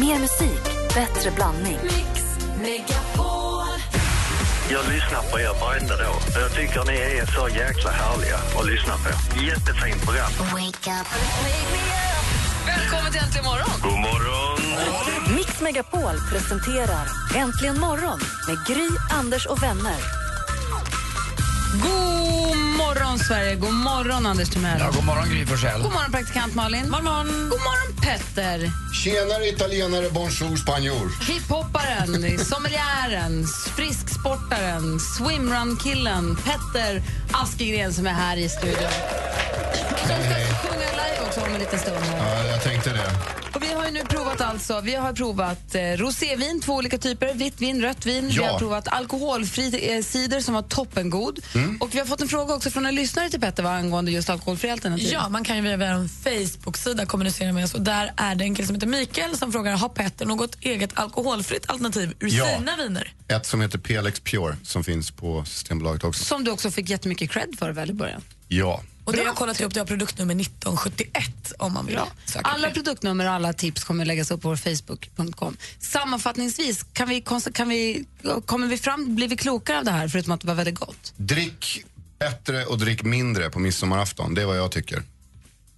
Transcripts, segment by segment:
Mer musik, bättre blandning. Jag lyssnar på er varenda dag. Jag tycker ni är så jäkla härliga att lyssna på. Jättefint program. Välkommen till Äntligen morgon! God morgon! Mix Megapol presenterar Äntligen morgon med Gry, Anders och vänner. God morgon, Sverige! God morgon, Anders Timell. Ja, god morgon Gry Forssell. God morgon, praktikant Malin. God morgon, god morgon Petter. Tjenare italienare, bonjour spanjor. Hiphopparen, sommeliären, frisksportaren, swimrun-killen Petter Askegren som är här i studion. Som ska sjunga live också om en liten stund. Ja, jag tänkte det. Och vi har ju nu provat alltså, vi har provat eh, rosévin, två olika typer, vitt vin, rött vin. Vi Ja. har provat alkoholfri eh, cider som var toppengod. Och vi har fått en fråga också från en lyssnare till Petter va, angående just alkoholfri alternativ. Ja, man kan ju via vår Facebook-sida kommunicera med oss och där är det en kille som heter Mikael som frågar har Petter något eget alkoholfritt alternativ ur Ja. sina viner? Ett som heter PLX Pure som finns på Systembolaget också. Som du också fick jättemycket cred för väl i början. Ja. Och det har jag kollat upp, det har produktnummer 1971 om man vill söka Alla produktnummer och alla tips kommer läggas upp på vår Facebook.com. Sammanfattningsvis, kan vi, kan vi, kommer vi fram, blir vi klokare av det här förutom att det var väldigt gott? Drick bättre och drick mindre på midsommarafton. Det är vad jag tycker.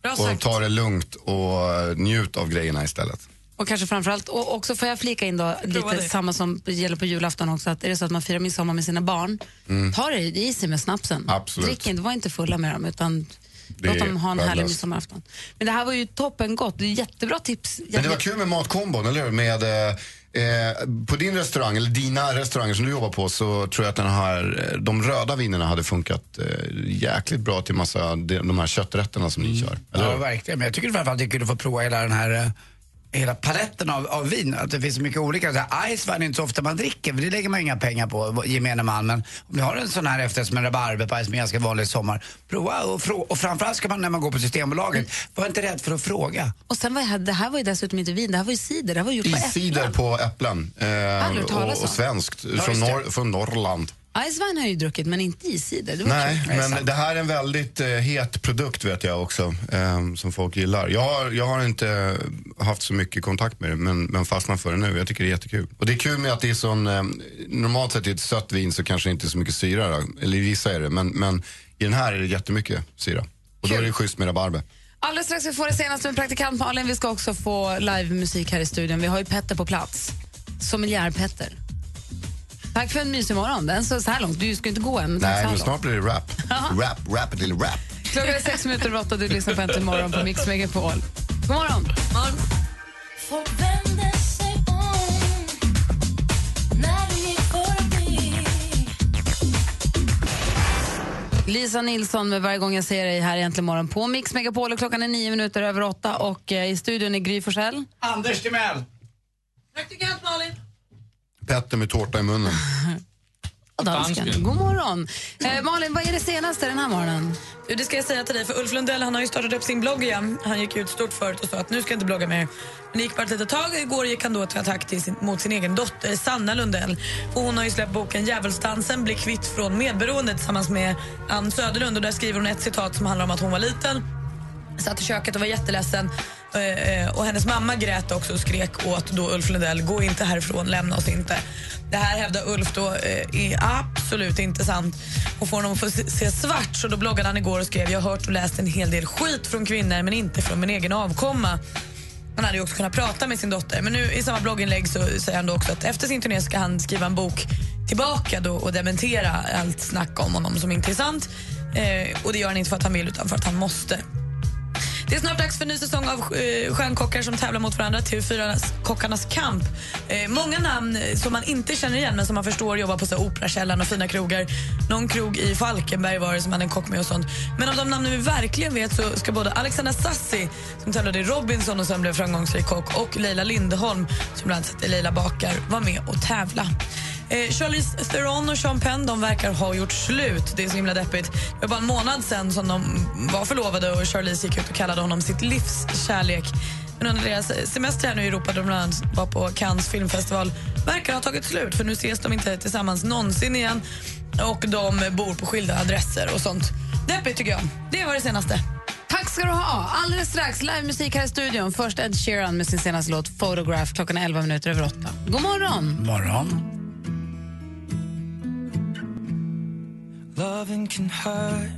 Bra Och sagt. ta det lugnt och njut av grejerna istället. Och kanske framförallt, och också får jag flika in då lite det. samma som gäller på julafton också, att är det så att man firar midsommar med sina barn, ta det i sig med snapsen. Absolut. Drick inte, var inte fulla med dem utan Det låt dem ha en härlig midsommarafton. Men det här var ju toppen gott, det är jättebra tips. Men det var kul med matkombon, eller hur? Med, eh, eh, på din restaurang, eller dina restauranger som du jobbar på, så tror jag att den här, eh, de röda vinerna hade funkat eh, jäkligt bra till massa de, de här kötträtterna som ni kör. Eller Ja, verkligen. Men jag tycker framförallt det är kul att få prova hela den här eh, Hela paletten av, av vin, att det finns så mycket olika. Så här, Icewein är inte så ofta man dricker, för det lägger man inga pengar på, gemene man. Men om ni har en sån här efterrätt som en rabarberpaj som är ganska vanlig i sommar, prova och, frå- och framförallt ska man när man går på Systembolaget, var inte rädd för att fråga. Och sen var jag, det här var ju dessutom inte vin, det här var ju cider, det här var gjort på äpplen. på äpplen. Eh, och, och svenskt. från, norr, från Norrland. Icewein har jag ju druckit men inte iscider. Det var Nej, kul. men det här är en väldigt eh, het produkt vet jag också. Eh, som folk gillar. Jag, har- jag har inte haft så mycket kontakt med det men, men fastnat för det nu. Jag tycker det är jättekul. Och det är kul med att det är sån, eh, normalt sett i ett sött vin så kanske det inte är så mycket syra. Då. Eller i vissa är det. Men, men i den här är det jättemycket syra. Och då är det schysst med rabarber. Alldeles strax vi får det senaste med praktikant Malin. Vi ska också få livemusik här i studion. Vi har ju Petter på plats. Sommelier-Petter. Tack för en mysig morgon. Den så, så här långt. Du ska inte gå än. Nej, men snart blir det rap. rap, rap, till rap. Klockan är sex minuter över åtta. Du lyssnar på Äntligen morgon på Mix Megapol. God morgon. Lisa Nilsson med Varje gång jag ser dig här egentligen morgon på Mix Megapol. Och klockan är nio minuter över åtta och eh, i studion är Gry Forssell. Anders Timell! Praktikant Malin. Petter med tårta i munnen. Och dansken. God morgon. Eh, Malin, vad är det senaste den här morgonen? Det ska jag säga till dig, för Ulf Lundell han har ju startat upp sin blogg igen. Han gick ut stort förut och sa att nu ska jag inte blogga mer. Men det gick bara ett litet tag. Igår gick han då till attack till sin, mot sin egen dotter Sanna Lundell. Och hon har ju släppt boken Djävulsdansen, bli kvitt från medberoende tillsammans med Ann Söderlund. Och där skriver hon ett citat som handlar om att hon var liten satt i köket och var jätteledsen. Eh, eh, och hennes mamma grät också och skrek åt då Ulf Lundell, gå inte härifrån, lämna oss inte. Det här hävdar Ulf då eh, är absolut inte sant och får honom att få se- se svart. Så då bloggade han igår och skrev, jag har hört och läst en hel del skit från kvinnor men inte från min egen avkomma. Han hade ju också kunnat prata med sin dotter. Men nu i samma blogginlägg så säger han då också att efter sin turné ska han skriva en bok tillbaka då och dementera allt snack om honom som inte är sant. Eh, och det gör han inte för att han vill utan för att han måste. Det är snart dags för en ny säsong av eh, Stjärnkockar som tävlar mot varandra, TV4 Kockarnas kamp. Eh, många namn eh, som man inte känner igen men som man förstår jobbar på så här, Operakällaren och fina krogar. Någon krog i Falkenberg var det som hade en kock med och sånt. Men av de namnen vi verkligen vet så ska både Alexandra Sassi som tävlade i Robinson och sen blev framgångsrik kock och Leila Lindholm som bland annat Leila Bakar vara med och tävla. Eh, Charlize Theron och Sean Penn de verkar ha gjort slut. Det är så himla deppigt. Det var bara en månad sen som de var förlovade och Charlize gick ut och kallade honom sitt livs kärlek. Men under deras semester här nu i Europa, de bland annat var på Cannes filmfestival, verkar ha tagit slut för nu ses de inte tillsammans någonsin igen och de bor på skilda adresser och sånt. Deppigt tycker jag. Det var det senaste. Tack ska du ha. Alldeles strax livemusik här i studion. Först Ed Sheeran med sin senaste låt Photograph. Klockan är 11 minuter över 8. God morgon! Morgon. Loving can hurt.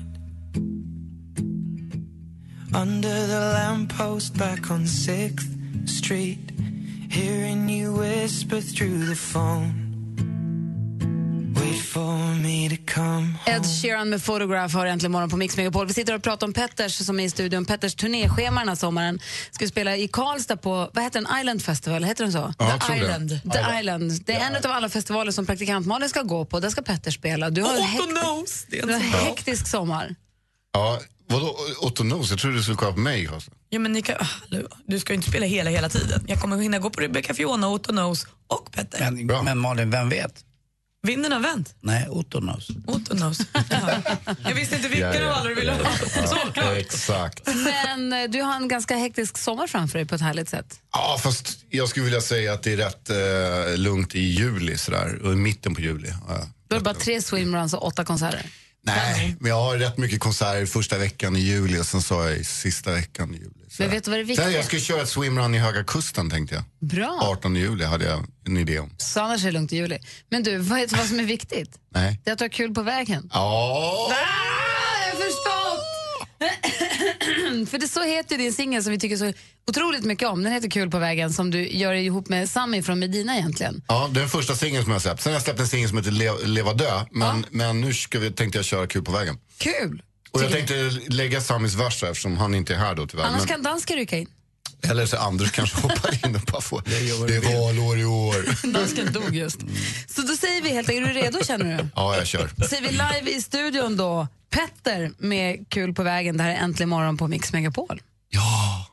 Under the lamppost back on 6th Street, hearing you whisper through the phone. Ed Sheeran med Photograph har äntligen morgon på Mix Megapol. Vi sitter och pratar om Petters som är i studion. Petters turnéschema den här sommaren. Ska spela i Karlstad på, vad heter den, Island Festival? Heter den så? Ja, jag tror det. Island. The Island. Det är en av alla festivaler som praktikant Malin ska gå på. Där ska Petter spela. Du har en, hekt- Knows! Det är du har en hektisk sommar. Ja, vadå Otto Knows? Jag trodde du skulle kolla på mig. Alltså. Ja, men ni kan, hallå, du ska ju inte spela hela hela tiden. Jag kommer hinna gå på Rebecca Fiona, Otto Knows och Petter. Men, men Malin, vem vet? Vinden har vänt. Nej, Otto knows. Otto Knows. Jaha. Jag visste inte vilken av alla du ville ha. Såklart. Exakt. Men eh, du har en ganska hektisk sommar framför dig på ett härligt sätt. Ja, fast jag skulle vilja säga att det är rätt eh, lugnt i juli, sådär. Och i mitten på juli. Ja. Är det bara tre swimruns och åtta konserter. Nej, men jag har rätt mycket konserter första veckan i juli och sen så i sista veckan i juli. Så. Men vet du vad det är viktigt? Sen jag ska köra ett swimrun i Höga Kusten tänkte jag. Bra. 18 juli hade jag en idé om. Så annars är det lugnt i juli. Men du, vet du vad som är viktigt? Nej. Det är att du har kul på vägen. Ja. Ah, jag har förstått! För det så heter ju din singel som vi tycker så otroligt mycket om. Den heter Kul på vägen som du gör ihop med Sami från Medina egentligen. Ja, det är den första singeln som jag släppt. Sen har jag släppt en singel som heter Le- Leva dö. Men, men nu ska vi, tänkte jag köra Kul på vägen. Kul! Och jag tänkte lägga Samis vers eftersom han inte är här då tyvärr. Annars Men, kan dansken rycka in. Eller så Anders kanske hoppar in och bara får... Det är valår i år. Dansken dog just. Så då säger vi helt enkelt, är du redo känner du? Ja, jag kör. Då säger vi live i studion då, Petter med Kul på vägen. Det här är Äntligen morgon på Mix Megapol. Ja.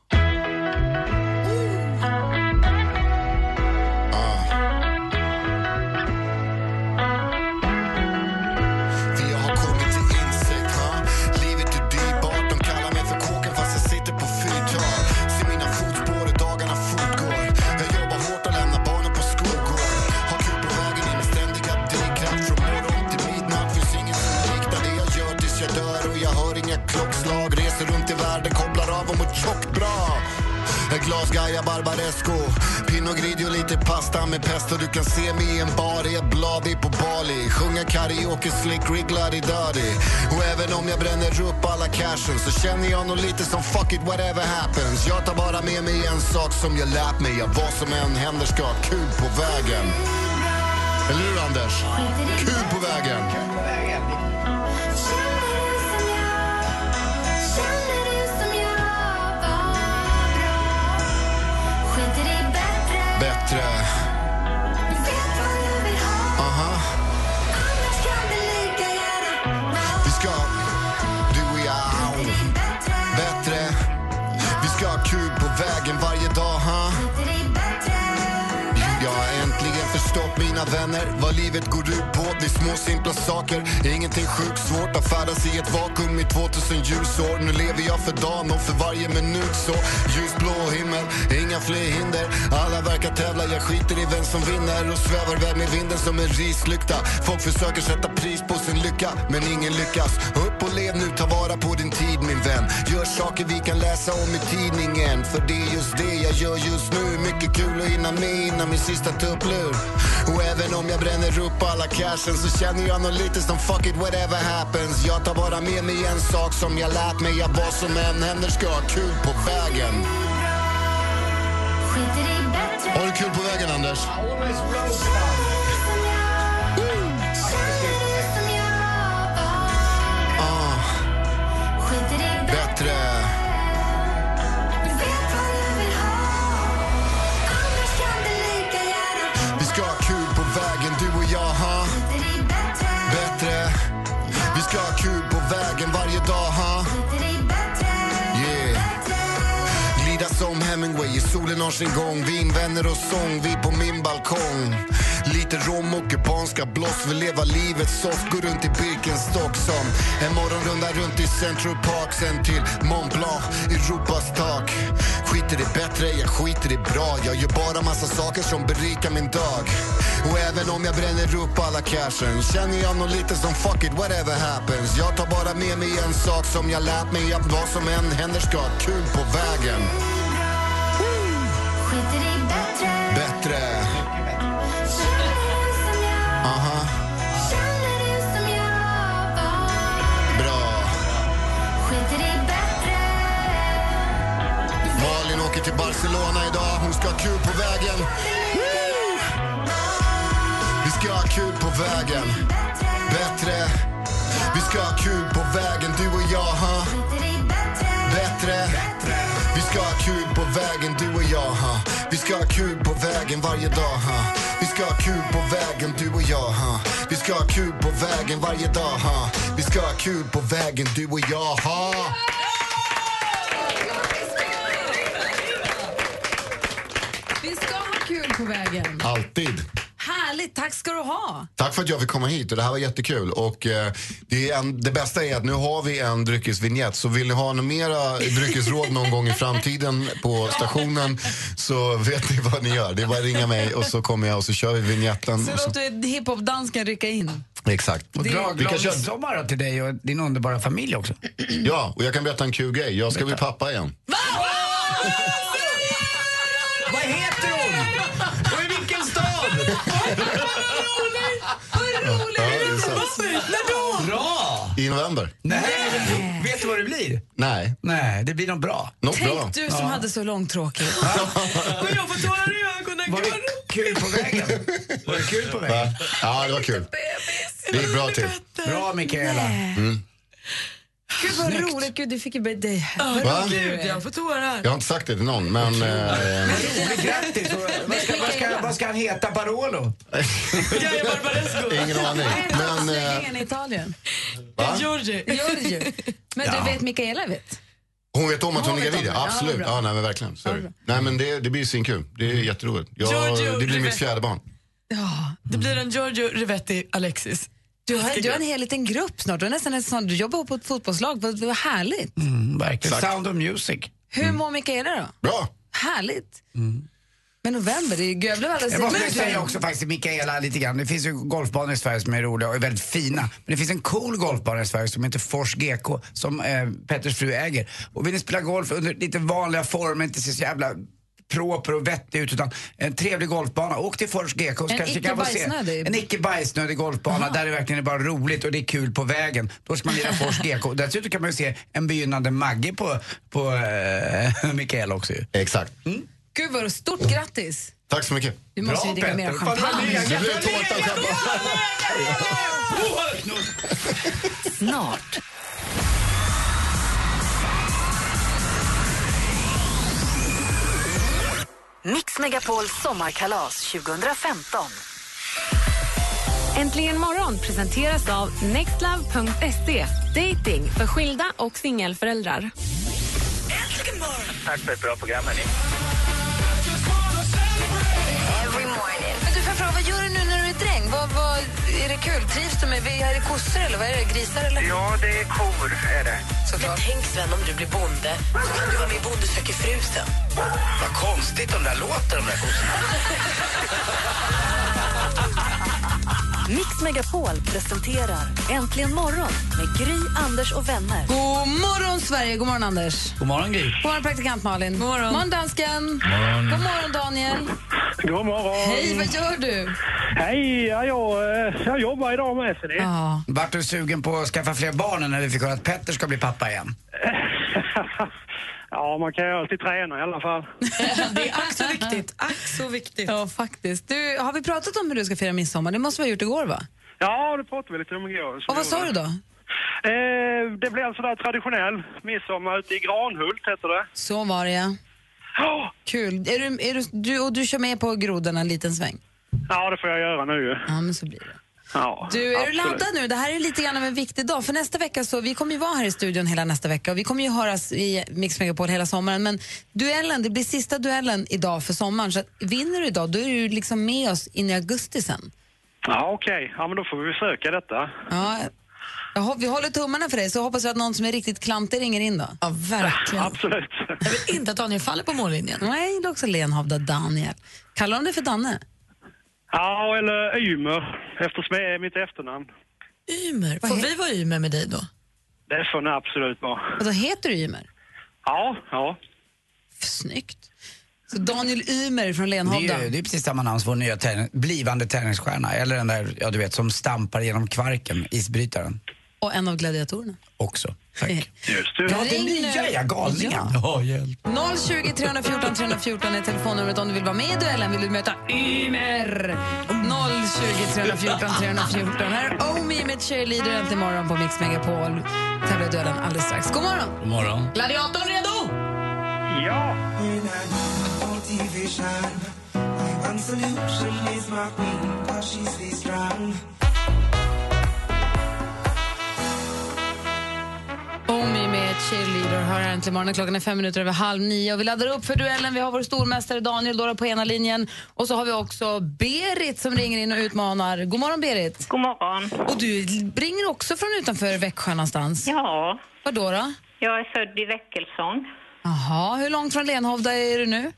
Kopplar tjockt bra. Ett glas Gaia Barbaresco. Pinot Grigio, lite pasta med pesto. Du kan se mig i en bar i ett blad i på Bali. Sjunga karaoke, slick rig, Luddy Duddy Och även om jag bränner upp alla cashen Så känner jag nog lite som fuck it whatever happens. Jag tar bara med mig en sak som jag lärt mig Jag vad som än händer ska. Ha kul på vägen. Eller hur Anders? Kul på vägen. Bättre mina vänner vad livet går ut på. Det är små simpla saker, ingenting sjukt svårt att färdas i ett vakuum i 2000 ljusår. Nu lever jag för dagen och för varje minut så ljusblå himmel, inga fler hinder. Alla verkar tävla, jag skiter i vem som vinner och svävar iväg med vinden som en rislykta. Folk försöker sätta pris på sin lycka, men ingen lyckas. Upp och lev nu, ta vara på din tid min vän. Gör saker vi kan läsa om i tidningen, för det är just det jag gör just nu. Mycket kul att hinna med innan min sista tupplur. Och även om jag bränner upp alla cashen så känner jag nog lite som fuck it whatever happens. Jag tar bara med mig en sak som jag lärt mig att vad som än händer ska ha kul på vägen. Har du kul på vägen Anders? Varje solen har sin gång. Vinvänner och sång, vi på min balkong. Lite rom och kubanska blås Vill leva livet soft, Går runt i Birkenstock som En morgonrunda runt i Central Park Sen till Mont Blanc, Europas tak. Skiter i bättre, jag skiter i bra. Jag gör bara massa saker som berikar min dag. Och även om jag bränner upp alla cashen Känner jag nog lite som fuck it, whatever happens. Jag tar bara med mig en sak som jag lärt mig Att vad som än händer ska ha kul på vägen. Åker till Barcelona idag. Hon ska ha kul på vägen. Vi ska ha kul på vägen. Bättre. Vi ska ha kul på vägen, du och jag. Ha? Bättre. Vi ska ha kul på vägen, du och jag. Ha? Vi ska ha kul på vägen varje dag. Ha? Vi ska ha kul på vägen, du och jag. Ha? Vi ska ha kul på vägen varje dag. Ha? Vi ska ha kul på vägen, du och jag. Ha? Vi ska ha kul på vägen. Alltid. Härligt, tack ska du ha. Tack för att jag fick komma hit och det här var jättekul. Och, eh, det, är en, det bästa är att nu har vi en dryckesvinjett så vill ni ha några mera dryckesråd någon gång i framtiden på stationen så vet ni vad ni gör. Det är bara att ringa mig och så kommer jag och så kör vi vignetten. Så så, låter hiphop-dansken rycka in. exakt. Och dra Vi kan glad köra, midsommar då till dig och din underbara familj också. ja, och jag kan berätta en kul grej. Jag ska bli pappa igen. Vad Ja, det är sant. Bra! I november. Nej, vet du vad det blir? Nej, Nej, det blir nog bra. något bra. Tänk du som hade så långtråkigt. Och jag får tårar i ögonen. Var det kul på vägen? Var det kul på vägen? Ja, det var kul. Det gick bra till. Bra Mikaela. Gud vad roligt. Gud, du fick ju... Det, Va? Gud, jag får tårar. Jag har inte sagt det till någon, men... Eh, Roligt, grattis! Vad ska, vad, ska, han heta? Barolo? Gaia Barbaresco. ingen aning. Men... Eh, Ingen i Italien. va? Giorgi. Giorgio. Men Ja. du vet, Mikaela vet. Hon vet om att hon Hon är vet om gravid, det. Ja, absolut. bra. Ja, nej, men verkligen. Sorry. bra. Nej, men det, det blir svinkul. Det är jätteroligt. Jag, Giorgio det blir mitt fjärde barn. Ja. Det blir en Giorgio Rivetti Alexis. Du har, du har en hel liten grupp snart. Du, har nästan en sån, du jobbar på ett fotbollslag. Vad, vad härligt. Mm, verkligen. Sound of Music. Hur mår Mikaela då? Bra! Härligt. Men november, det är ju jag blev alldeles... Jag måste säga också faktiskt Mikaela lite grann. Det finns ju golfbanor i Sverige som är roliga och är väldigt fina. Men det finns en cool golfbana i Sverige som heter Fors GK som eh, Petters fru äger. Och vill ni spela golf under lite vanliga former, inte så jävla proper och vettig ut utan en trevlig golfbana. Åk till Fors GK så En kanske kan få se en icke bajsnödig golfbana där det verkligen är bara roligt och det är kul på vägen. Då ska man lira Fors GK. Dessutom kan man ju se en begynnande Magge på, på eh, Mikaela också ju. Exakt. Gud vad stort grattis. Tack så mycket. Vi måste ju dricka mer champagne. Det blir tårta och champagne. Snart. Mix Megapols sommarkalas 2015. Äntligen morgon presenteras av nextlove.se. Dating för skilda och singelföräldrar. Tack för ett bra program, hörni. Är det kul? Trivs du med... Är det kossor eller vad är det? Grisar eller? Ja, det är kor, är det. Såklart. Tänk Sven, om du blir bonde så kan du vara med i Bonde söker fru sen. Vad konstigt de där låter, de där kossorna. Mix Megapol presenterar Äntligen morgon med Gry, Anders och vänner. God morgon, Sverige! God morgon, Anders. God morgon Gry. God morgon, praktikant Malin. God morgon. morgon dansken. God morgon, Daniel. God morgon. Hej, vad gör du? Hej, ja, jag, eh, jag jobbar idag med det. Ja. Vart du sugen på att skaffa fler barn när vi fick höra att Petter ska bli pappa igen? ja, man kan ju alltid träna i alla fall. Det är ack så viktigt. Ack så viktigt. ja, faktiskt. Du, har vi pratat om hur du ska fira midsommar? Det måste vi ha gjort igår, va? Ja, det pratade vi lite om igår. Och vad sa du då? Eh, det blir alltså där traditionell midsommar ute i Granhult, heter det. Så var det, ja. Ja, Kul. Är du, är du, du, och du kör med på grodorna en liten sväng? Ja, det får jag göra nu ju. Ja, men så blir det. Ja, Du, är du absolut. laddad nu? Det här är lite grann av en viktig dag. För nästa vecka så, vi kommer ju vara här i studion hela nästa vecka och vi kommer ju höras i Mix Megapol hela sommaren. Men duellen, det blir sista duellen idag för sommaren. Så vinner du idag, då är du liksom med oss in i augusti sen. Ja, okej. Ja, men då får vi försöka detta. Ja, jag vi håller tummarna för dig, så hoppas vi att någon som är riktigt klantig ringer in då. Ja, verkligen. Absolut. Jag vill inte att Daniel faller på mållinjen. Nej, det är också Lenhovda Daniel. Kallar de dig för Danne? Ja, eller Ymer, eftersom det är mitt efternamn. Ymer. Får vi vara Ymer med dig då? Det får ni absolut vara. Och då heter du Ymer? Ja, ja. Snyggt. Så Daniel Ymer från Det Lenhovda. är, ju- det är precis samma namn som vår nya blivande tennisstjärna. Eller den där, ja du vet, som stampar genom kvarken, isbrytaren. Och en av gladiatorerna. Också. Tack. Just det. Ja, det nya nu. ja, galningar. Ja, hjälp. 020 314 314 är telefonnumret om du vill vara med i duellen. Vill du möta Ymer? 020 314 314. Här är Omi med Cheerleader äntligen morgon på Mix Megapol. Tävlar i duellen alldeles strax. God morgon! God morgon. Gladiatorn redo? Ja. Omi med Cheerleader har här äntligen morgon. Klockan är fem minuter över halv nio och vi laddar upp för duellen. Vi har vår stormästare Daniel Dora på ena linjen och så har vi också Berit som ringer in och utmanar. God morgon Berit! God morgon. Och du ringer också från utanför Växjö någonstans. Ja, Var då? då? jag är född i Väckelsång. Jaha, hur långt från Lenhovda är du nu?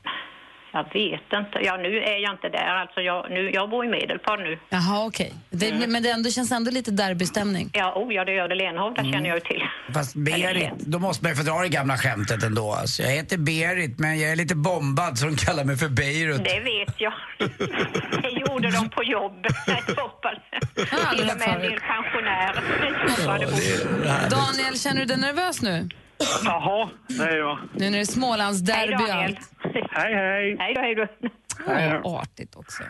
Jag vet inte. Ja, nu är jag inte där. Alltså, jag, nu, jag bor i Medelpad nu. Jaha, okej. Det, Men det ändå, känns ändå lite derbystämning. Ja, oh, ja det gör det. Lenhovda känner jag ju till. Fast Berit, då måste man ju få dra det gamla skämtet ändå. Alltså, jag heter Berit, men jag är lite bombad så de kallar mig för Beirut. Det vet jag. Det gjorde de på jobbet. Till och med en del pensionärer. toppade på. Daniel, känner du dig nervös nu? Jaha, det är jag. Nu när det är Smålandsderby och allt. Hej, hej. Hej då, hej då. Hej då. Artigt också.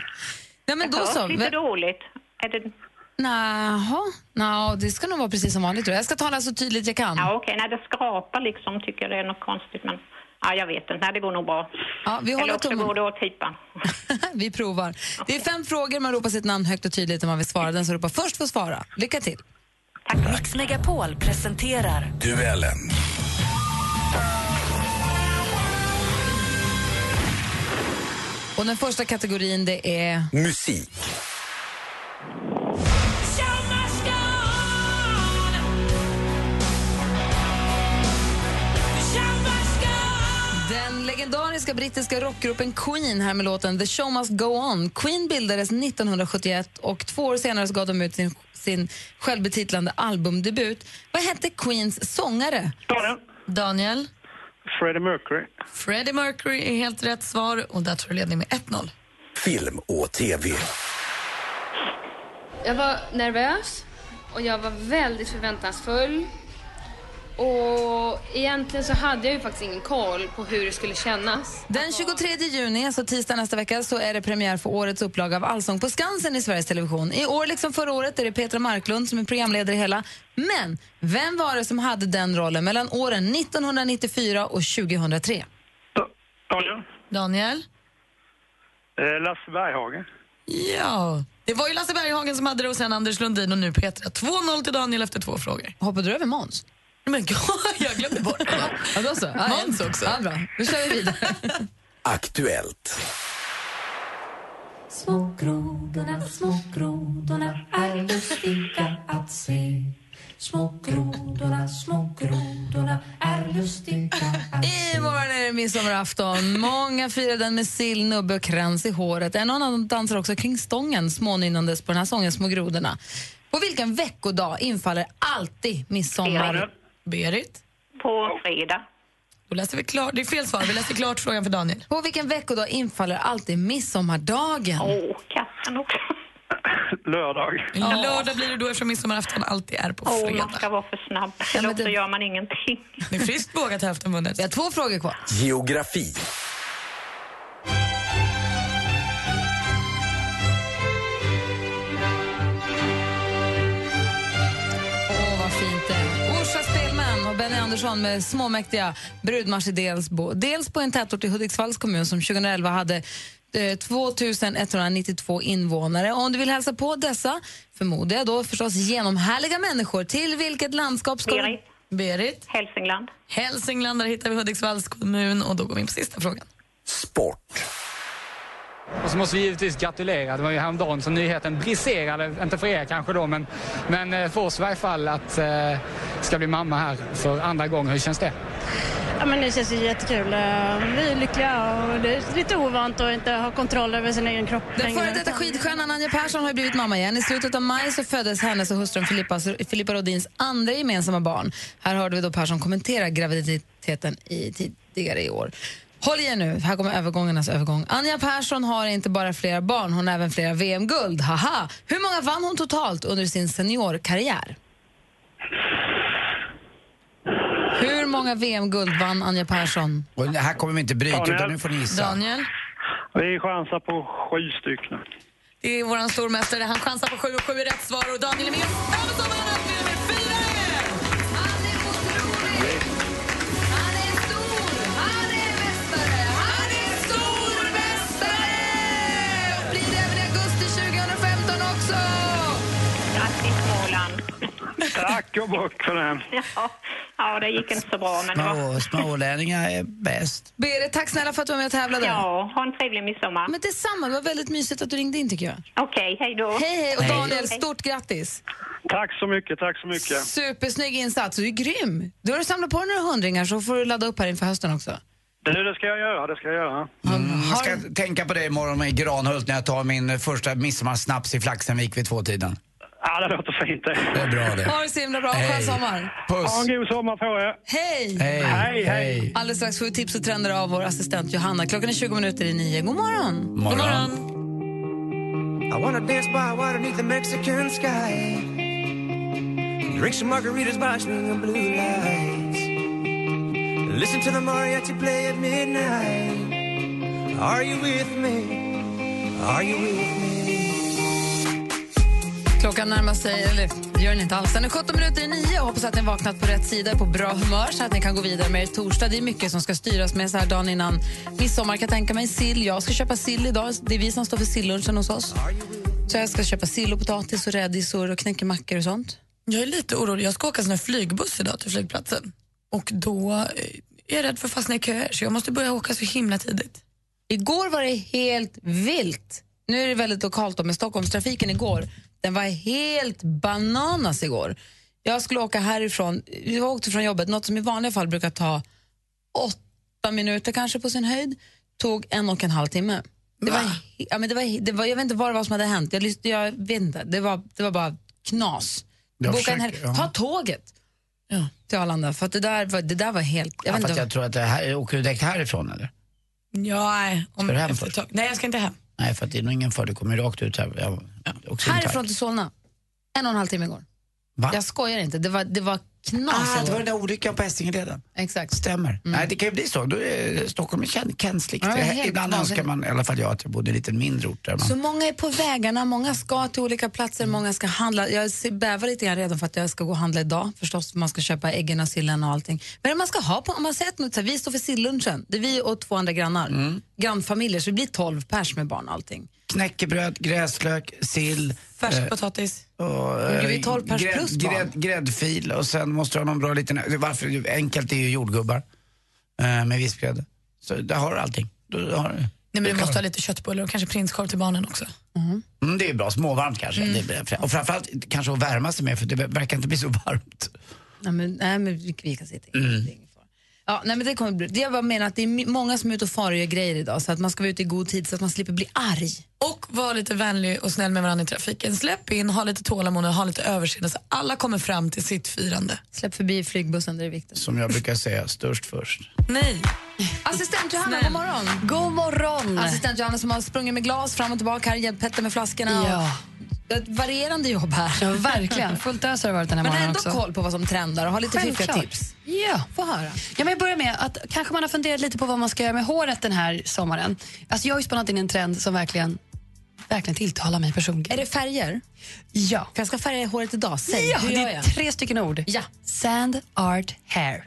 Nej, men då Ja, så. lite dåligt. Är det... Naha, no, det ska nog vara precis som vanligt. tror jag. Jag ska tala så tydligt jag kan. Ja, okej. När det skrapar liksom tycker jag det är något konstigt. Men ja, jag vet inte. Nej, det går nog bra. Ja, vi Eller håller också tummen. går det åt pipan. Vi provar. Det är fem frågor, man ropar sitt namn högt och tydligt om man vill svara. Den som ropar först får svara. Lycka till. Mix Megapol presenterar Duellen. Och den första kategorin det är... Musik. Den legendariska brittiska rockgruppen Queen här med låten The show must go on. Queen bildades 1971 och två år senare så gav de ut sin, sin självbetitlande albumdebut. Vad hette Queens sångare? Daniel. Daniel. Freddie Mercury. Freddie Mercury är helt rätt svar och där tar du ledning med 1-0. Film och TV. Jag var nervös och jag var väldigt förväntansfull. Och egentligen så hade jag ju faktiskt ingen koll på hur det skulle kännas. Den 23 juni, alltså tisdag nästa vecka, så är det premiär för årets upplaga av Allsång på Skansen i Sveriges Television. I år, liksom förra året, är det Petra Marklund som är programledare i hela. Men vem var det som hade den rollen mellan åren 1994 och 2003? Daniel. Daniel? Eh, Lasse Berghagen. Ja, det var ju Lasse Berghagen som hade det och sen Anders Lundin och nu Petra. 2-0 till Daniel efter två frågor. Hoppade du över Måns? Men gud, jag glömde bort det. Ja, då så. Ja, Måns också. Ja, bra. Då kör vi vidare. Aktuellt. Små grodorna, små grodorna är lustiga att se. Små grodorna, små grodorna är lustiga att se. Imorgon är det midsommarafton. Många firar den med sill, nubbe och krans i håret. En annan dansar också kring stången smånynnandes på den här sången Små grodorna. På vilken veckodag infaller alltid midsommar? Berit? På fredag. Då läser vi klart. Det är fel svar. Vi läser klart frågan för Daniel. På vilken veckodag infaller alltid midsommardagen? Åh, katten också. Lördag. Lördag blir det då eftersom midsommarafton alltid är på Åh, fredag. man ska vara för snabb. Ja, Eller också det- gör man ingenting. Det är friskt vågat hälften vunnet. Vi har två frågor kvar. Geografi. Andersson med småmäktiga brudmarsch i Delsbo. Dels på en tätort i Hudiksvalls kommun som 2011 hade eh, 2192 invånare. Och om du vill hälsa på dessa, förmodar jag då förstås genomhärliga människor, till vilket landskap ska Berit. du... Berit? Hälsingland. Hälsingland, där hittar vi Hudiksvalls kommun och då går vi in på sista frågan. Och så måste vi givetvis gratulera. Det var ju häromdagen som nyheten briserade, inte för er kanske då, men, men eh, för oss i varje fall att eh, ska bli mamma här för andra gången. Hur känns det? Ja, men det känns ju jättekul. Eh, Vi är lyckliga och det är lite ovant att inte ha kontroll över sin egen kropp Den före detta skidstjärnan Anja Persson har ju blivit mamma igen. I slutet av maj så föddes hennes och hustrun Filippas, Filippa Rodins andra gemensamma barn. Här hörde vi då Persson kommentera graviditeten i tidigare i år. Håll i er nu, här kommer övergångarnas övergång. Anja Persson har inte bara flera barn, hon har även flera VM-guld. Haha! Hur många vann hon totalt under sin seniorkarriär? Hur många VM-guld vann Anja Persson? Och det här kommer vi inte bryta, Daniel. utan nu får ni gissa. Daniel? Vi chansar på sju stycken. Det är vår stormästare. Han chansar på sju och sju är rätt svar och Daniel är med Tack och bock för det. Ja, ja, det gick inte så bra men det var... Små, smålänningar är bäst. Berit, tack snälla för att du var med och tävlade. Ja, ha en trevlig midsommar. Men detsamma, det var väldigt mysigt att du ringde in tycker jag. Okej, hej då. Hej, hej. Och Hej. Daniel, stort grattis. Tack så mycket, tack så mycket. Supersnygg insats, du är grym. Du har samlat på dig några hundringar så får du ladda upp här inför hösten också. Du, det ska jag göra, det ska jag göra. Mm, jag ska tänka på det imorgon med Granhult när jag tar min första midsommarsnaps i Flaxenvik vid tvåtiden. Ja, det låter fint det. Det är bra det. Ha det så himla bra, Hej. skön sommar. Puss. Ha en god sommar på er. Hej! Hej, Hej, hej. Alldeles strax får vi tips och trender av vår assistent Johanna. Klockan är 20 minuter i nio. God morgon! Morgon. God morgon. I wanna dance by water beneath the Mexican sky. Drink some margaritas by swinging blue lights. Listen to the mariachi play at midnight. Are you with me? Are you with me? Klockan närmar sig, eller gör den inte alls. Den är 17 minuter i nio hoppas att ni vaknat på rätt sida på bra humör så att ni kan gå vidare med er torsdag. Det är mycket som ska styras med så här dagen innan midsommar kan jag tänka mig. Sill, jag ska köpa sill idag. Det är vi som står för sillunchen hos oss. Så jag ska köpa sill och potatis och rädisor och knäckemackor och sånt. Jag är lite orolig. Jag ska åka sån flygbuss idag till flygplatsen. Och då eh, är jag rädd för att fastna i köer så jag måste börja åka så himla tidigt. Igår var det helt vilt. Nu är det väldigt lokalt då, men Stockholmstrafiken igår, den var helt bananas igår. Jag skulle åka härifrån, jag åkte från jobbet, något som i vanliga fall brukar ta åtta minuter kanske på sin höjd, tog en och en halv timme. Det var, ja, men det var, det var, jag vet inte vad det var som hade hänt, jag, jag vet inte, det var, det var bara knas. Boka en försöker, helg, ja. ta tåget till Arlanda, för att det där var, det där var helt... Jag Ja, vet inte, jag tror att det här, åker du direkt härifrån eller? Ja, nej. Om Ska du hem efter. Nej, jag ska inte hem. Nej, för det är nog ingen fara, du kommer rakt ut här. Jag, också Härifrån till Solna, en och en halv timme igår. Va? Jag skojar inte, det var, det var knas. Ah, det var den där olyckan på Essingeleden. Exakt. Stämmer. Nej, det kan ju bli så. Då är Stockholm kän- känsligt. Ja, är Ibland vansinnigt. önskar man, i alla fall jag, att jag bodde i en lite mindre ort där man... Så många är på vägarna, många ska till olika platser, många ska handla. Jag bävar lite grann redan för att jag ska gå och handla idag. Förstås, man ska köpa äggen och sillen och allting. Men det man ska ha på, om man säger att vi står för sillunchen, det är vi och två andra grannar, grannfamiljer, så det blir 12 pers med barn och allting. Knäckebröd, gräslök, sill. Färskpotatis. Och, eh, gud, vi är 12 pers grädd- plus barn. grädd, Gräddfil och sen måste du ha någon bra liten... Varför enkelt är ju jordgubbar eh, med vispgrädde. Så där har du allting. Du har, Nej, men du måste ha lite köttbullar och kanske prinskorv till barnen också. mm, det är bra, småvarmt kanske. Mm. Det och framförallt kanske att värma sig med för det verkar inte bli så varmt. Nej, men, nej, men vi, kan sitta Mm. Det är ingen fara. Ja, nej, men det kommer bli, det jag bara menar att det är många som är ute och far och gör grejer idag så att man ska vara ute i god tid så att man slipper bli arg. Och var lite vänlig och snäll med varandra i trafiken. Släpp in, ha lite tålamod och ha lite överseende så alla kommer fram till sitt firande. Släpp förbi flygbussen, det är viktigt. Som jag brukar säga, störst först. Nej. Assistent Johanna, Snäll. god morgon. God morgon. Assistent Johanna som har sprungit med glas fram och tillbaka här, hjälpt Petter med flaskorna. Ja. Ett varierande jobb här. Ja, verkligen. Fullt ös har det varit den här Men morgonen ändå också. koll på vad som trendar och har lite fiffiga tips. Ja. Få höra. Ja, men jag börjar med att kanske man har funderat lite på vad man ska göra med håret den här sommaren. Alltså jag har ju spannat in en trend som verkligen, verkligen tilltalar mig personligen. Är det färger? Ja. För jag ska färga håret idag. Säg, ja, det är tre stycken ord. Ja. Sand art hair.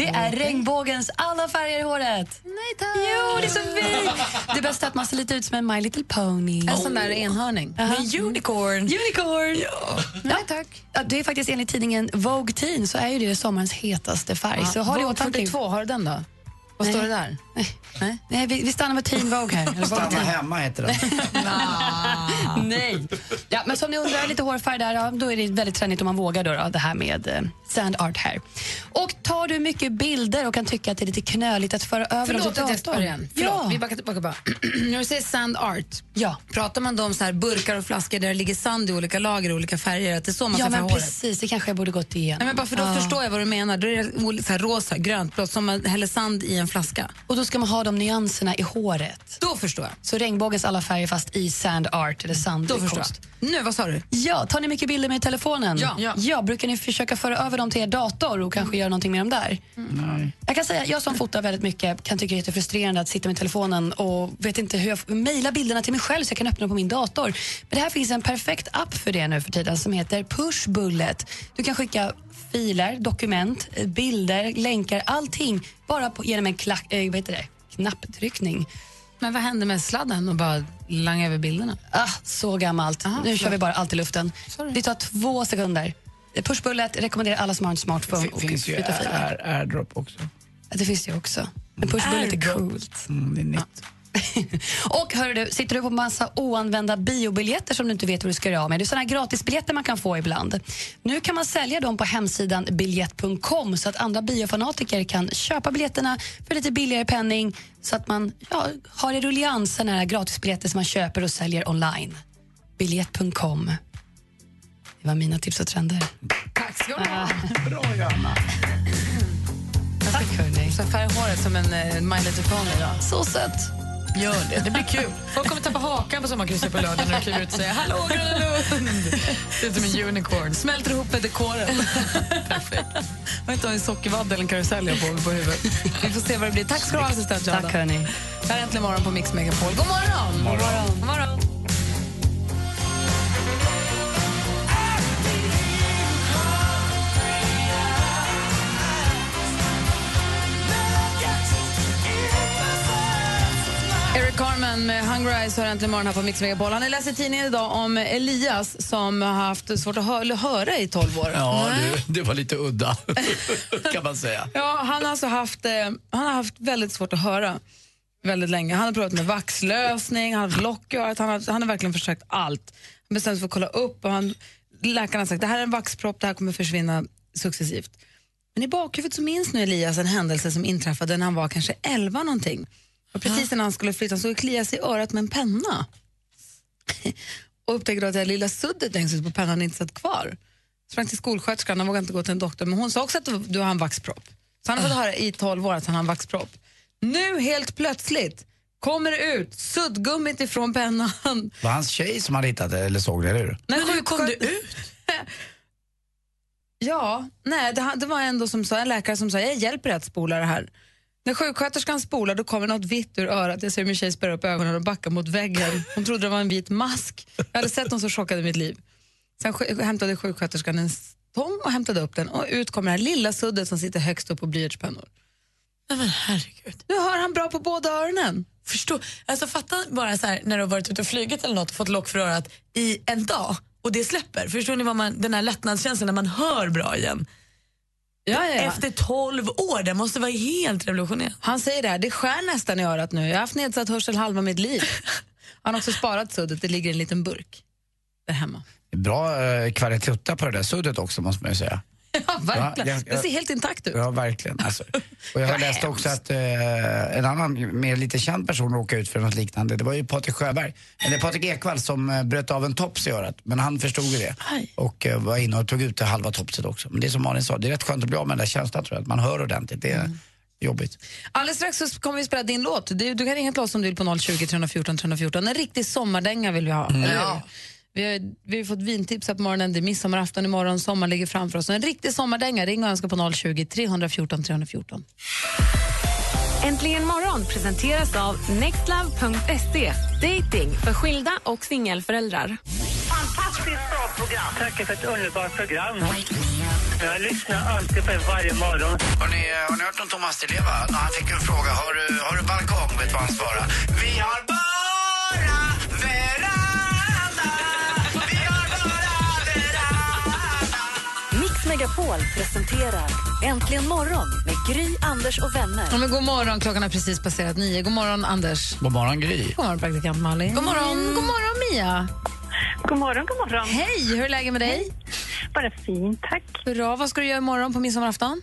Det är regnbågens alla färger i håret. Nej tack! Jo, det är så fint! Det bästa är att man ser lite ut som en My Little Pony. En sån där enhörning. Aha. En unicorn. Unicorn! Ja. Nej tack. Ja, det är faktiskt enligt tidningen Vogue Teen så är ju det sommarens hetaste färg. så ha det i Vogue åtanke. 42, har du den då? Vad Nej. står det där? Nej. Nej, vi, vi stannar med Teen Vogue här. Stanna hemma heter den. Nej. Ja, men som ni undrar, lite hårfärg där, ja, då är det väldigt trendigt om man vågar då, då, det här med eh, sand art här. Och tar du mycket bilder och kan tycka att det är lite knöligt att föra över dem Förlåt till jag spör datorn. igen. Förlåt, Ja. vi backar tillbaka bara. När du säger sand art, ja. pratar man då om så här burkar och flaskor där det ligger sand i olika lager och olika färger? Att det är så man ja, men håret? precis. Det kanske jag borde gått igenom. Nej, men bara för då Ja. förstår jag vad du menar. Då är det så här rosa, grönt, blått, som man häller sand i en flaska. Och då ska man ha de nyanserna i håret. Då förstår jag. Så regnbågens alla färger fast i sand art eller sand Då förstår jag. Nu, vad sa du? Ja, tar ni mycket bilder med telefonen? Ja. ja. Brukar ni försöka föra över dem till er dator och kanske göra någonting med dem där? Nej. Jag kan säga, jag som fotar väldigt mycket kan tycka det är frustrerande att sitta med telefonen och vet inte hur jag får mejla bilderna till mig själv så jag kan öppna dem på min dator. Men det här finns en perfekt app för det nu för tiden som heter Push Bullet. Du kan skicka filer, dokument, eh, bilder, länkar, allting bara på, genom en klack, eh, vad heter det? knapptryckning. Men vad hände med sladden och bara langa över bilderna? Ah, så gammalt. nu kör vi bara allt i luften. Det tar två sekunder. Push Bullet rekommenderar alla som har en smartphone Det finns ju air, airdrop också. Ja, det finns det ju också. Men Push Bullet är coolt. Mm, det är nytt. Och hör du, sitter du på massa oanvända biobiljetter som du inte vet vad du ska göra av med? Det är såna här gratisbiljetter man kan få ibland. Nu kan man sälja dem på hemsidan biljett.com så att andra biofanatiker kan köpa biljetterna för lite billigare penning så att man ja, har i rullians såna här gratisbiljetter som man köper och säljer online. Biljett.com. Det var mina tips och trender. Tack ska du ha. Bra, Johanna. Tack, hörni. Så färg håret som en uh, My Little Pony. Så sött. Gör det, det blir kul. Folk kommer tappa hakan på sommarkrysset på lördag när du kliver ut och säger Hallå Gröna Lund! Det är som en unicorn. Smälter ihop med dekoren. Perfekt. Jag inte ha en sockervadd eller en karusell jag på mig på huvudet. Vi får se vad det blir. Tack ska du ha, assistent. Tack, hörni. Det här är Äntligen morgon på Mix Megapol. God morgon! God morgon. God morgon. Eric Carmen med Hunger Eyes har äntligen morgon här på Mix Megapol. Han i tidningen idag om Elias som har haft svårt att hö- höra i 12 år. Ja, det, det var lite udda, kan man säga. Ja, han har alltså haft, eh, han har haft väldigt svårt att höra väldigt länge. Han har provat med vaxlösning, han har haft lock han har, han har verkligen försökt allt. Han bestämde sig för att kolla upp och han, läkaren har sagt det här är en vaxpropp, det här kommer försvinna successivt. Men i bakhuvudet så minns nu Elias en händelse som inträffade när han var kanske 11 någonting. Och precis när han skulle flytta så kliade sig i örat med en penna. och upptäckte att det lilla suddet längst ut på pennan inte satt kvar. Sprang till skolsköterskan, han vågade inte gå till en doktor, men hon sa också att du, har en vaxpropp. Så han har fått höra i 12 år att han har en vaxpropp. Nu helt plötsligt kommer det ut suddgummit ifrån pennan. Det var hans tjej som hade hittat det, eller såg det, eller hur? Men hur kom det ut? Ja, nej, det, det var ändå som sa, en läkare som sa jag hjälper dig att spola det här. När sjuksköterskan spolar då kommer något vitt ur örat. Jag ser min tjej spärra upp ögonen och backa mot väggen. Hon trodde det var en vit mask. Jag hade sett någon så chockad i mitt liv. Sen hämtade sjuksköterskan en stång och hämtade upp den och ut kommer det här lilla suddet som sitter högst upp på blyertspennor. Men herregud. Nu hör han bra på båda öronen. Förstå, alltså fatta bara så här, när du har varit ute och flugit eller något och fått lock för örat i en dag och det släpper. Förstår ni vad man, den här lättnadskänslan när man hör bra igen? Ja, ja, ja. Efter 12 år, det måste vara helt revolutionerande. Han säger det här, det skär nästan i örat nu. Jag har haft nedsatt hörsel halva mitt liv. Han har också sparat suddet, det ligger i en liten burk där hemma. Bra eh, kvalitet på det där suddet också, måste man ju säga. Ja, verkligen. Ja, jag- ser helt intakt ut. Ja, verkligen. Alltså. Och jag har läst också att eh, en annan mer lite känd person råkade ut för något liknande. Det var ju Patrik Sjöberg, eller Patrik Ekwall som eh, bröt av en tops i örat. Men han förstod ju det och eh, var inne och tog ut det halva topset också. Men det är som Malin sa, det är rätt skönt att bli av med den där känslan tror jag, att man hör ordentligt. Det är Mm. jobbigt. Alldeles strax så kommer vi spela din låt. Du, du kan ringa till oss om du vill på 020 314 314. En riktig sommardänga vill vi ha. eller Ja. Vi har, vi har fått vintips här på morgonen. Det är midsommarafton imorgon, sommaren ligger framför oss. En riktig sommardänga. Ring och önska på 020 314 314. Äntligen morgon presenteras av nextlove.se. Dating för skilda och singelföräldrar. Fantastiskt bra program. Tack för ett underbart program. Jag lyssnar alltid på er varje morgon. Har ni, har ni hört om Thomas Di Leva? När han fick en fråga, har du, har du balkong? Vet du vad han svarade? Vi har bara Megapol presenterar Äntligen morgon med Gry, Anders och vänner. Ja, men god morgon, klockan har precis passerat nio. God morgon, Anders. God morgon, Gry. God morgon, praktikant Malin. God morgon, god morgon Mia. God morgon, god morgon. Hej, hur är läget med dig? Bara fint, tack. Bra. Vad ska du göra imorgon på midsommarafton?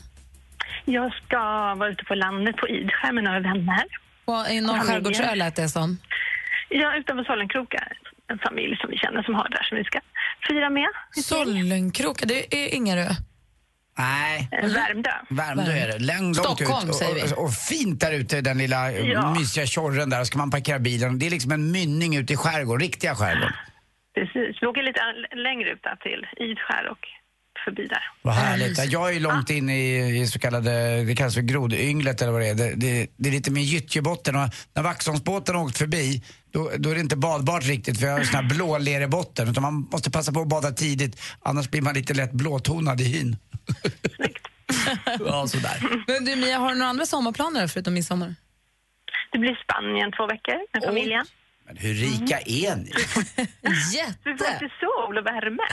Jag ska vara ute på landet på Idskär med några vänner. På, I någon skärgårdsö lät det som. Ja, utanför Sollenkroka. En familj som vi känner som har där som vi ska fira med. Sollenkroka, det är Ingarö. Nej. Värmdö. Värmdö är det. Långt Stockholm, ut. säger vi. Och, och fint där ute, den lilla eh, Ja. mysiga tjorren där. Och ska man parkera bilen. Det är liksom en mynning ute i skärgården, riktiga skärgården. Precis. Vi åker lite längre ut där till Idskär och förbi där. Vad härligt. Jag är ju långt in i, i så kallade, det kallas för grodynglet eller vad det är. Det, det, det är lite mer gyttjebotten och när Vaxholmsbåten har åkt förbi då, då är det inte badbart riktigt för jag har en sån här blå lerbotten utan man måste passa på att bada tidigt annars blir man lite lätt blåtonad i hyn. ja, sådär. Men du Mia, har du några andra sommarplaner förutom midsommar? Det blir Spanien två veckor med familjen. Men hur rika är ni? Jätte! Vi får lite sol och värme.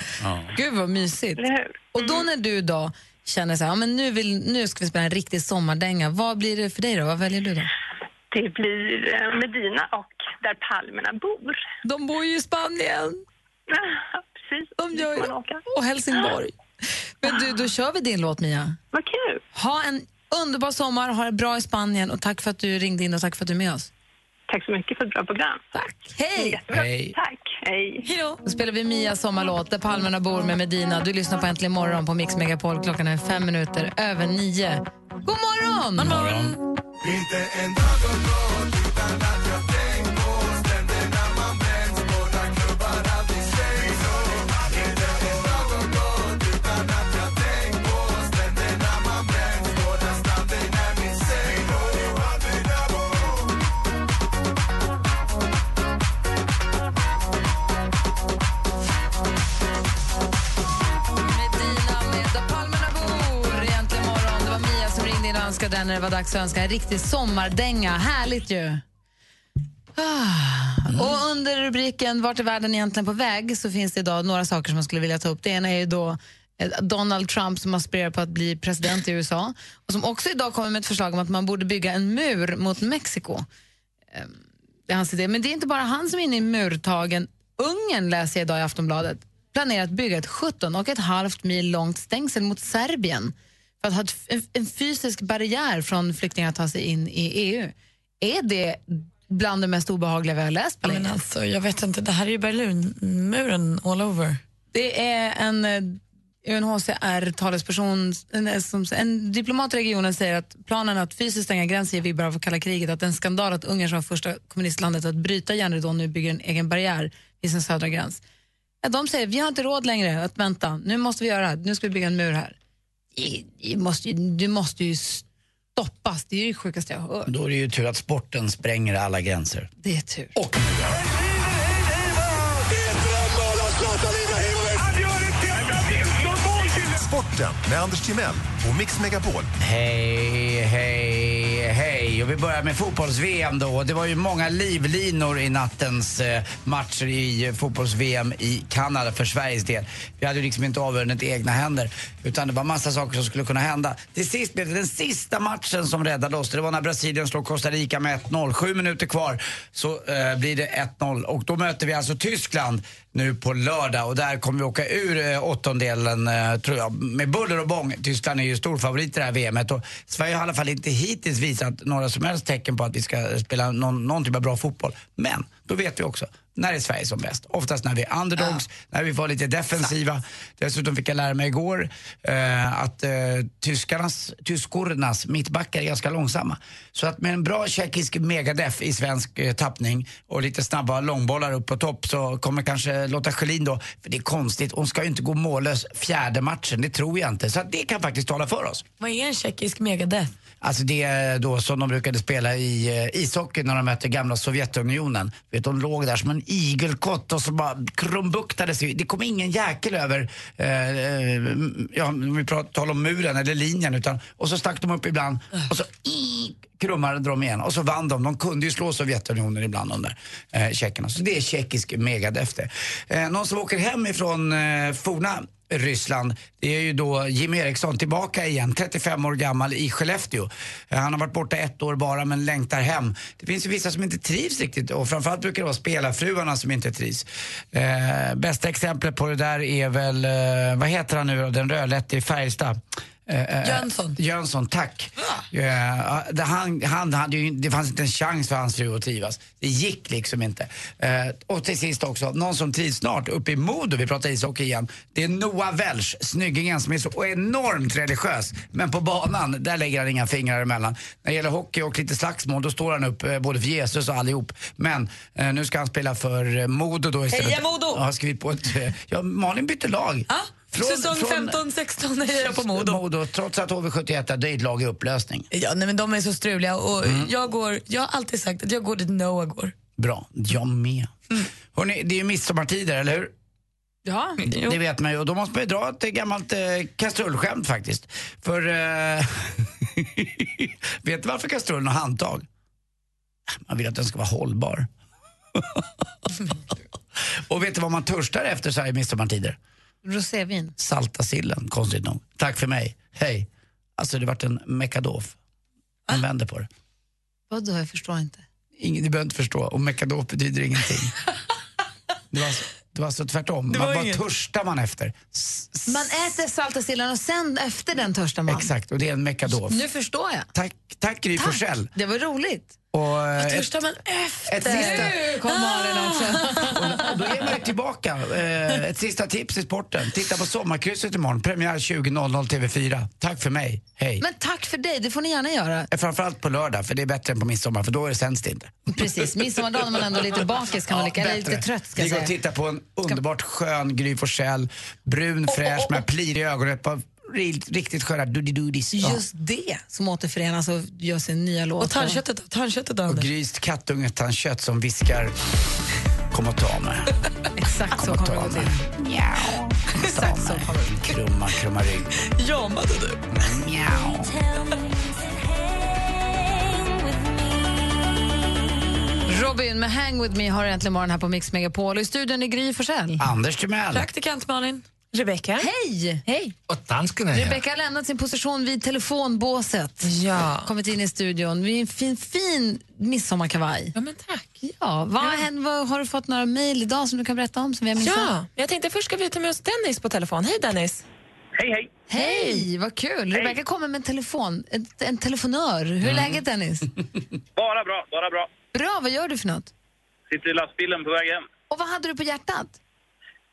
Gud vad mysigt. Hur? Och då när du då känner så här, ja, men nu, vill, nu ska vi spela en riktig sommardänga, vad blir det för dig då? Vad väljer du då? Det blir eh, Medina och där palmerna bor. De bor ju i Spanien. Precis. De gör man åka. Och Helsingborg. Men du, då kör vi din låt Mia. Vad kul. Ha en underbar sommar, ha det bra i Spanien och tack för att du ringde in och tack för att du är med oss. Tack så mycket för ett bra program. Tack. Hej! Hej. Tack. Hej. Hejdå. Då spelar vi Mias sommarlåt Där palmerna bor med Medina. Du lyssnar på Äntligen morgon på Mix Megapol. Klockan är fem minuter över nio. God morgon! God morgon. Inte en dag om något önska ringde den när det var dags att önska en riktig sommardänga. Härligt ju! Ah. Och under rubriken Vart är världen egentligen på väg så finns det idag några saker som man skulle vilja ta upp. Det ena är ju då eh, Donald Trump som aspirerar på att bli president i USA och som också idag kommer med ett förslag om att man borde bygga en mur mot Mexiko. Ehm, det är hans idé. Men det är inte bara han som är inne i murtagen. Ungern läser jag idag i Aftonbladet planerar att bygga ett 17 och ett halvt mil långt stängsel mot Serbien för att ha en, fysisk barriär från flyktingar att ta sig in i EU. Är det bland det mest obehagliga vi har läst på länge? men alltså, jag vet inte, det här är ju Berlinmuren all over. Det är en eh, UNHCR-talesperson, en, eh, en diplomat i regionen säger att planen att fysiskt stänga gränsen ger vibbar av kalla kriget, att det är en skandal att Ungern som var första kommunistlandet att bryta järnridån nu bygger en egen barriär vid sin södra gräns. De säger vi har inte råd längre att vänta, nu måste vi göra det, nu ska vi bygga en mur här. Det, måste, ju- det måste ju stoppas, det är ju det sjukaste jag har hört. Då är det ju tur att sporten spränger alla gränser. Det är tur. Och Sporten med Anders Timell och Mix Megapol. Hej, hej. Och vi börjar med fotbolls-VM då. Det var ju många livlinor i nattens eh, matcher i eh, fotbolls-VM i Kanada för Sveriges del. Vi hade ju liksom inte avgörandet i egna händer utan det var massa saker som skulle kunna hända. Till sist blev det den sista matchen som räddade oss. Det var när Brasilien slog Costa Rica med 1-0. Sju minuter kvar så eh, blir det 1-0 och då möter vi alltså Tyskland nu på lördag och där kommer vi åka ur eh, åttondelen eh, tror jag med buller och bång. Tyskland är ju storfavorit i det här VMet och Sverige har i alla fall inte hittills visat några som helst tecken på att vi ska spela någon, någon typ av bra fotboll. Men då vet vi också när är Sverige som bäst? Oftast när vi är underdogs, när vi var lite defensiva. Dessutom fick jag lära mig igår eh, att eh, tyskarnas, tyskornas mittbackar är ganska långsamma. Så att med en bra tjeckisk megadef i svensk eh, tappning och lite snabba långbollar upp på topp så kommer kanske Lotta Schelin då, för det är konstigt, hon ska ju inte gå mållös fjärde matchen, det tror jag inte. Så att det kan faktiskt tala för oss. Vad är en tjeckisk megadeth? Alltså det är då som de brukade spela i eh, ishockey när de mötte gamla Sovjetunionen. Vet, de låg där som en igelkott och så bara krumbuktade sig. Det kom ingen jäkel över, eh, eh, ja, om vi talar om muren eller linjen. Utan, och så stack de upp ibland och så i, krummade de igen och så vann de. De kunde ju slå Sovjetunionen ibland de där eh, tjeckerna. Så det är tjeckisk megadeath det. eh, Någon som åker hem ifrån eh, forna Ryssland. Det är ju då Jimmy Eriksson tillbaka igen, 35 år gammal i Skellefteå. Han har varit borta ett år bara men längtar hem. Det finns ju vissa som inte trivs riktigt och framförallt brukar det vara spelarfruarna som inte trivs. Eh, bästa exemplet på det där är väl, eh, vad heter han nu då, den rödlätte i Färjestad? Eh, eh, Jönsson. Jönsson, tack. Eh, det- han, han hade ju, det fanns inte en chans för hans fru att trivas. Det gick liksom inte. Eh, och till sist också, någon som trivs snart uppe i Modo, vi pratar ishockey igen. Det är Noah Welch, snyggingen som är så enormt religiös. Men på banan, där lägger han inga fingrar emellan. När det gäller hockey och lite slagsmål, då står han upp eh, både för Jesus och allihop. Men eh, nu ska han spela för Modo då istället. Heja Modo! Ja, har skrivit på ett, ja, Malin bytte lag. Säsong 15-16 är jag på Modo. Modo. Trots att HV71 är ett lag i upplösning. Ja, nej, men de är så struliga och Mm. jag, går, jag har alltid sagt att jag går dit Noah går. Bra, jag med. Hörrni, det är ju midsommartider, eller hur? Ja, Det, det vet man ju och då måste man ju dra ett gammalt eh, kastrullskämt faktiskt. För, eh, vet du varför kastrullen har handtag? Man vill att den ska vara hållbar. och vet du vad man törstar efter så här i midsommartider? Rosévin. Salta sillen, konstigt nog. Tack för mig, hej. Alltså det vart en mekadof. Man vänder på det. Vadå, jag förstår inte. Ingen, du behöver inte förstå. Och mekadof betyder ingenting. Det var, alltså- det var alltså tvärtom. Det Man, vad törstar man efter? Man äter salta sillen och sen efter den törstar man. Exakt, och det är en mekadof. Nu förstår jag. Tack, tack Gry Forssell. Det var roligt. Och, eh, Vad ett, törstar man efter? ett sista, Nu kom Malin också. och, då är man ju tillbaka. Eh, ett sista tips i sporten. Titta på Sommarkrysset imorgon, premiär 20.00 TV4. Tack för mig, hej. Men tack för dig, det får ni gärna göra. Eh, Framförallt på lördag, för det är bättre än på midsommar, för då är det sänds det inte. Precis, midsommardagen när man ändå är lite bakis kan man eller lite bättre. trött ska Vi går och tittar på en underbart skön Gry Forssell. Brun, fräsch med plir i ögonen. Riktigt sköna doody-doodies. Ja. Just det som återförenas och gör sin nya låt. Och tandköttet, tandköttet Och Anders. Grys kattungetandkött som viskar Kom och ta mig. Exakt så Kom och kommer det ta gå mig. till. Och ta mig. Krumma, krumma rygg. Jamade du? Njau. Robin med Hang With Me har äntligen morgon här på Mix Megapol. Och I studion är Gry Forssell. Anders Timell. Praktikant Malin. Rebecka. Hej! Hej! Och dansken är här. Rebecca har lämnat sin position vid telefonbåset. Ja. Kommit in i studion. Vi är en fin, fin midsommarkavaj. Ja, men tack. Ja, vad, har hänt- vad, har du fått några mejl idag som du kan berätta om som vi har missat? Ja, jag tänkte först ska vi ta med oss Dennis på telefon. Hej Dennis. Hej, hej. Hej, vad kul. Rebecca kommer med en telefon, en, en telefonör. Hur är Mm. läget Dennis? Bara bra, bara bra. Bra, vad gör du för något? Sitter i lastbilen på väg hem. Och vad hade du på hjärtat?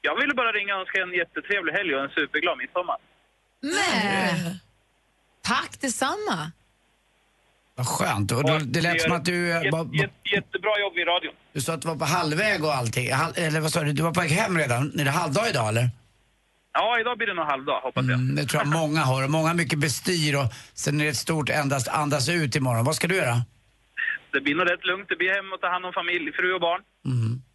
Jag ville bara ringa och önska en jättetrevlig helg och en superglad midsommar. Nej. Tack detsamma. Vad skönt. Och då, det lät som att du, eh, Jätte, var, jätte, jättebra jobb i radion. du sa att du var på halvväg och allting. Hal, eller vad sa du? Du var på väg hem redan? Är det halvdag idag eller? Ja, idag blir det nog halvdag, hoppas jag. Mm, det tror jag många har. Många mycket bestyr och sen är det ett stort endast andas ut imorgon. Vad ska du göra? Det blir nog rätt lugnt. Det blir hem och ta hand om familj, fru och barn.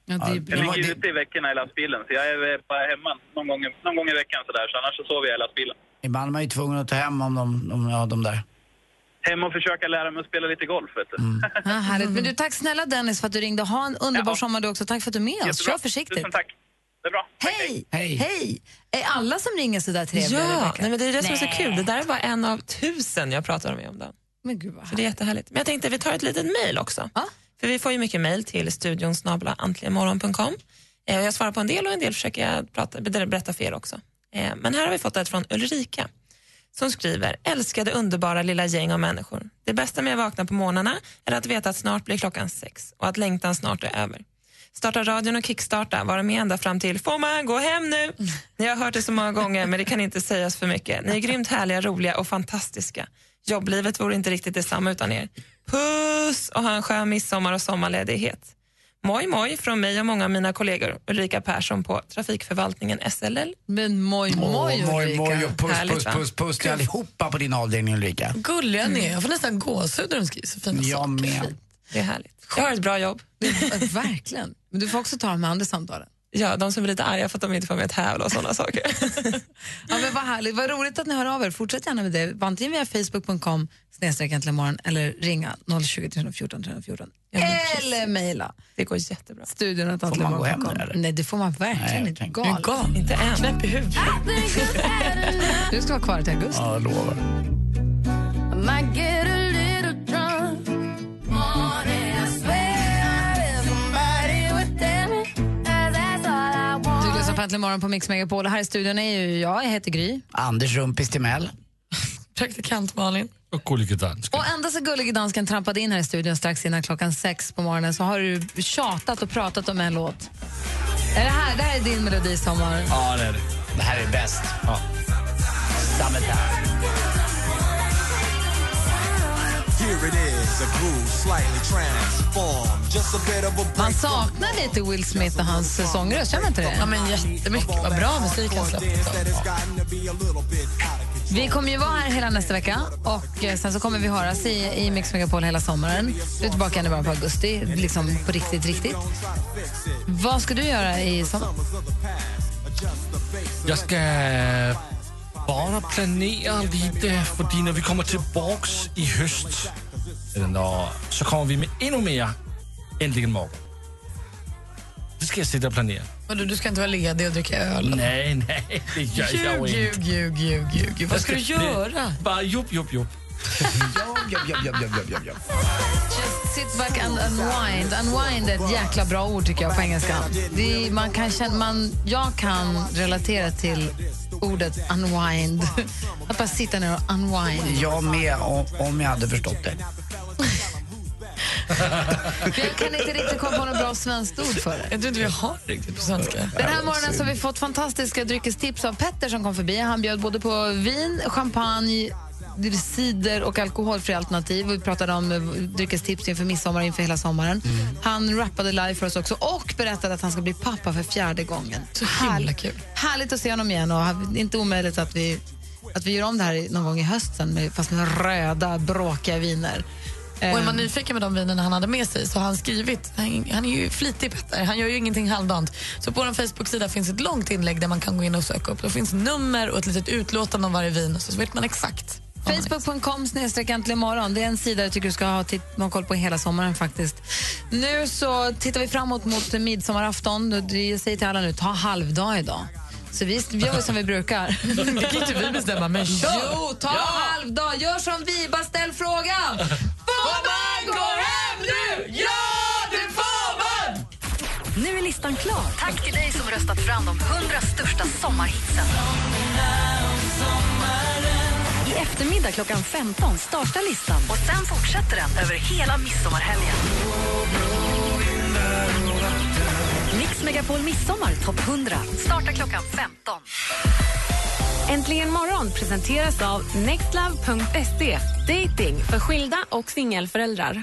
Ja, det är Jag ligger ute i veckorna i lastbilen, så jag är bara hemma någon gång, någon gång i veckan sådär. Så annars så sover jag i lastbilen. Ibland är man ju tvungen att ta hem om de, om, ja, de där. Hem och försöka lära mig att spela lite golf, vet du. Ja, härligt. Men du, tack snälla Dennis för att du ringde. Ha en underbar sommar du också. Tack för att du är med oss. Jättebra. Kör försiktigt. Tusen tack. Det är bra. Hej! Hej! Hej! Är alla som ringer så där trevliga, Ja, nej, men det är det som är så kul. Det där var en av tusen jag pratade med om dagen. Men gud vad Så det är jättehärligt. Men jag tänkte vi tar ett litet mejl också. För vi får ju mycket mejl till studion snabla antligenmorgon.com. Eh, Jag svarar på en del och en del försöker jag prata, berätta för er också. Eh, Men här har vi fått ett från Ulrika som skriver Älskade underbara lilla gäng av människor. Det bästa med att vakna på morgnarna är att veta att snart blir klockan sex och att längtan snart är över. Starta radion och kickstarta, vara med ända fram till Får man gå hem nu? Ni har hört det så många gånger men det kan inte sägas för mycket. Ni är grymt härliga, roliga och fantastiska. Jobblivet vore inte riktigt detsamma utan er. Puss och ha en skön midsommar och sommarledighet. Moj moj från mig och många av mina kollegor. Ulrika Persson på Trafikförvaltningen SLL. Men moj Åh, moj, moj och puss, Härligt, puss, puss, puss till allihopa på din avdelning Ulrika. Gulliga ni är. Jag får nästan gåshud när de skriver så fina Jag saker. med. Det är härligt. Jag har ett bra jobb. Verkligen. Men du får också ta de andra samtalen. Ja, de som är lite arga för att de inte får med tävla och sådana saker. Ja, men vad härligt. Vad roligt att ni hör av er. Fortsätt gärna med det. Antingen via facebook.com morgon eller ringa 020 314 314. eller mejla. Det går jättebra. Studion att Får man gå hem där? Nej, det får man verkligen Nej, jag inte. tänkte- Gal. Gal. Inte än. Knäpp i huvudet. Du ska vara kvar till augusti. Ja, jag lovar. På Äntligen morgon på Mix Megapol. Och Här i studion är ju jag, jag heter Gry. Anders Rumpis Timell. Praktikant Malin. Och gullige dansk. Och ända så gullige dansken trampade in här i studion strax innan klockan sex på morgonen så har du tjatat och pratat om en låt. Är det här, det här är din melodisommar? Ja, det är det. Det här är bäst. Ja. Summertime. Man saknar lite Will Smith och hans sångröst, känner man inte det? Ja, men jättemycket. Vad bra musik han släppte. Vi kommer ju vara här hela nästa vecka och eh, sen så kommer vi höras i, i Mix Megapol hela sommaren. Du är tillbaka igen i början på augusti, liksom på riktigt, riktigt. Vad ska du göra i sommar? Jag ska bara planera lite, för när vi kommer tillbaks i höst eller så kommer vi med ännu mer Äntligen morgon. Det ska jag sitta och planera. Vadå, du ska inte vara ledig och dricka öl? Nej, nej, det gör jag Ljug, inte. ljug, ljug, ljug, ljug. Vad ska du Jag göra? Bara jobb, jobb, jobb. Jobb, jobb, jobb, jobb, jobb, jobb, jobb. Just sit back and unwind. Unwind är ett jäkla bra ord tycker jag på engelska. Det är, man kan känna, man, jag kan relatera till ordet unwind. Att bara sitta ner och unwind. Jag med, om, om jag hade förstått det. Jag kan inte riktigt komma på något bra svenskt ord för det. Jag tror inte vi har riktigt på svenska. Den här morgonen så har vi fått fantastiska dryckestips av Petter som kom förbi. Han bjöd både på vin, champagne, cider och alkoholfria alternativ. Vi pratade om eh, dryckestips inför midsommar inför hela sommaren. Han rappade live för oss också och berättade att han ska bli pappa för fjärde gången. Så himla kul. Härligt att se honom igen och inte omöjligt att vi, att vi gör om det här någon gång i höst sen, med, fast med röda, bråkiga viner. Och är man Ehm, nyfiken med de vinerna han hade med sig så har han skrivit, han, han är ju flitig Petter, han gör ju ingenting halvdant. Så på vår Facebook-sida finns ett långt inlägg där man kan gå in och söka upp. Det finns nummer och ett litet utlåtande om varje vin så vet man exakt. Facebook.com snedstreck äntligen morgon. Det är en sida jag tycker du ska ha, titt- ha koll på hela sommaren faktiskt. Nu så tittar vi framåt mot midsommarafton. Jag säger till alla nu, ta halvdag idag. Så vi gör som vi brukar. Det kan inte vi bestämma, men kör! Jo, ta halvdag. Gör som vi, bara ställ frågan. Får man gå hem nu? Ja, det får man! Nu är listan klar. Tack till dig som röstat fram de 100 största sommarhitsen. I eftermiddag klockan 15 startar listan och sen fortsätter den över hela midsommarhelgen. Mix Megapol Midsommar topp 100 startar klockan 15. Äntligen morgon presenteras av nextlove.se. Dating för skilda och singelföräldrar.